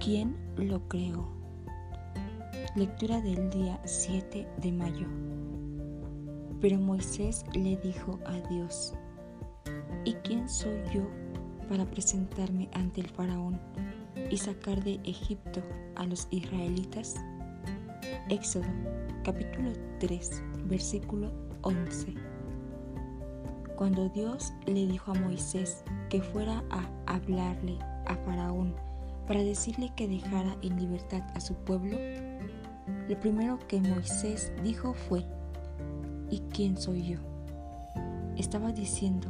¿Quién lo creó? Lectura del día 7 de mayo. Pero Moisés le dijo a Dios, ¿y quién soy yo para presentarme ante el faraón y sacar de Egipto a los israelitas? Éxodo capítulo 3 versículo 11. Cuando Dios le dijo a Moisés que fuera a hablarle a Faraón para decirle que dejara en libertad a su pueblo, lo primero que Moisés dijo fue, ¿y quién soy yo? Estaba diciendo,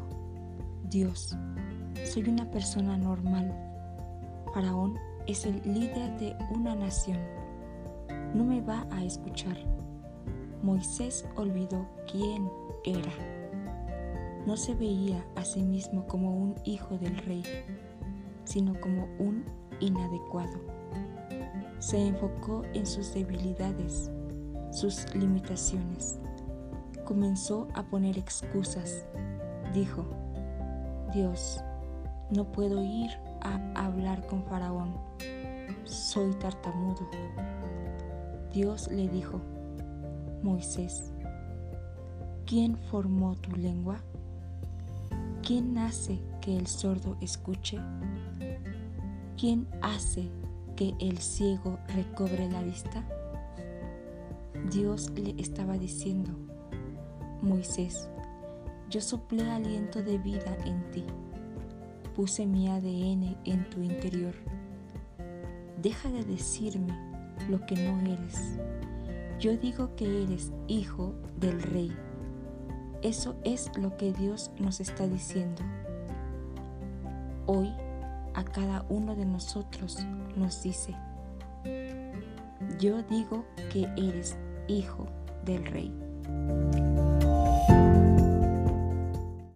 Dios, soy una persona normal. Faraón es el líder de una nación. No me va a escuchar. Moisés olvidó quién era. No se veía a sí mismo como un hijo del rey, sino como un inadecuado. Se enfocó en sus debilidades, sus limitaciones. Comenzó a poner excusas. Dijo, Dios, no puedo ir a hablar con Faraón. Soy tartamudo. Dios le dijo, Moisés, ¿quién formó tu lengua? ¿Quién hace que el sordo escuche? ¿Quién hace que el ciego recobre la vista? Dios le estaba diciendo, Moisés, yo soplé aliento de vida en ti, puse mi ADN en tu interior. Deja de decirme lo que no eres yo digo que eres hijo del rey. Eso es lo que Dios nos está diciendo. Hoy a cada uno de nosotros nos dice, yo digo que eres hijo del rey.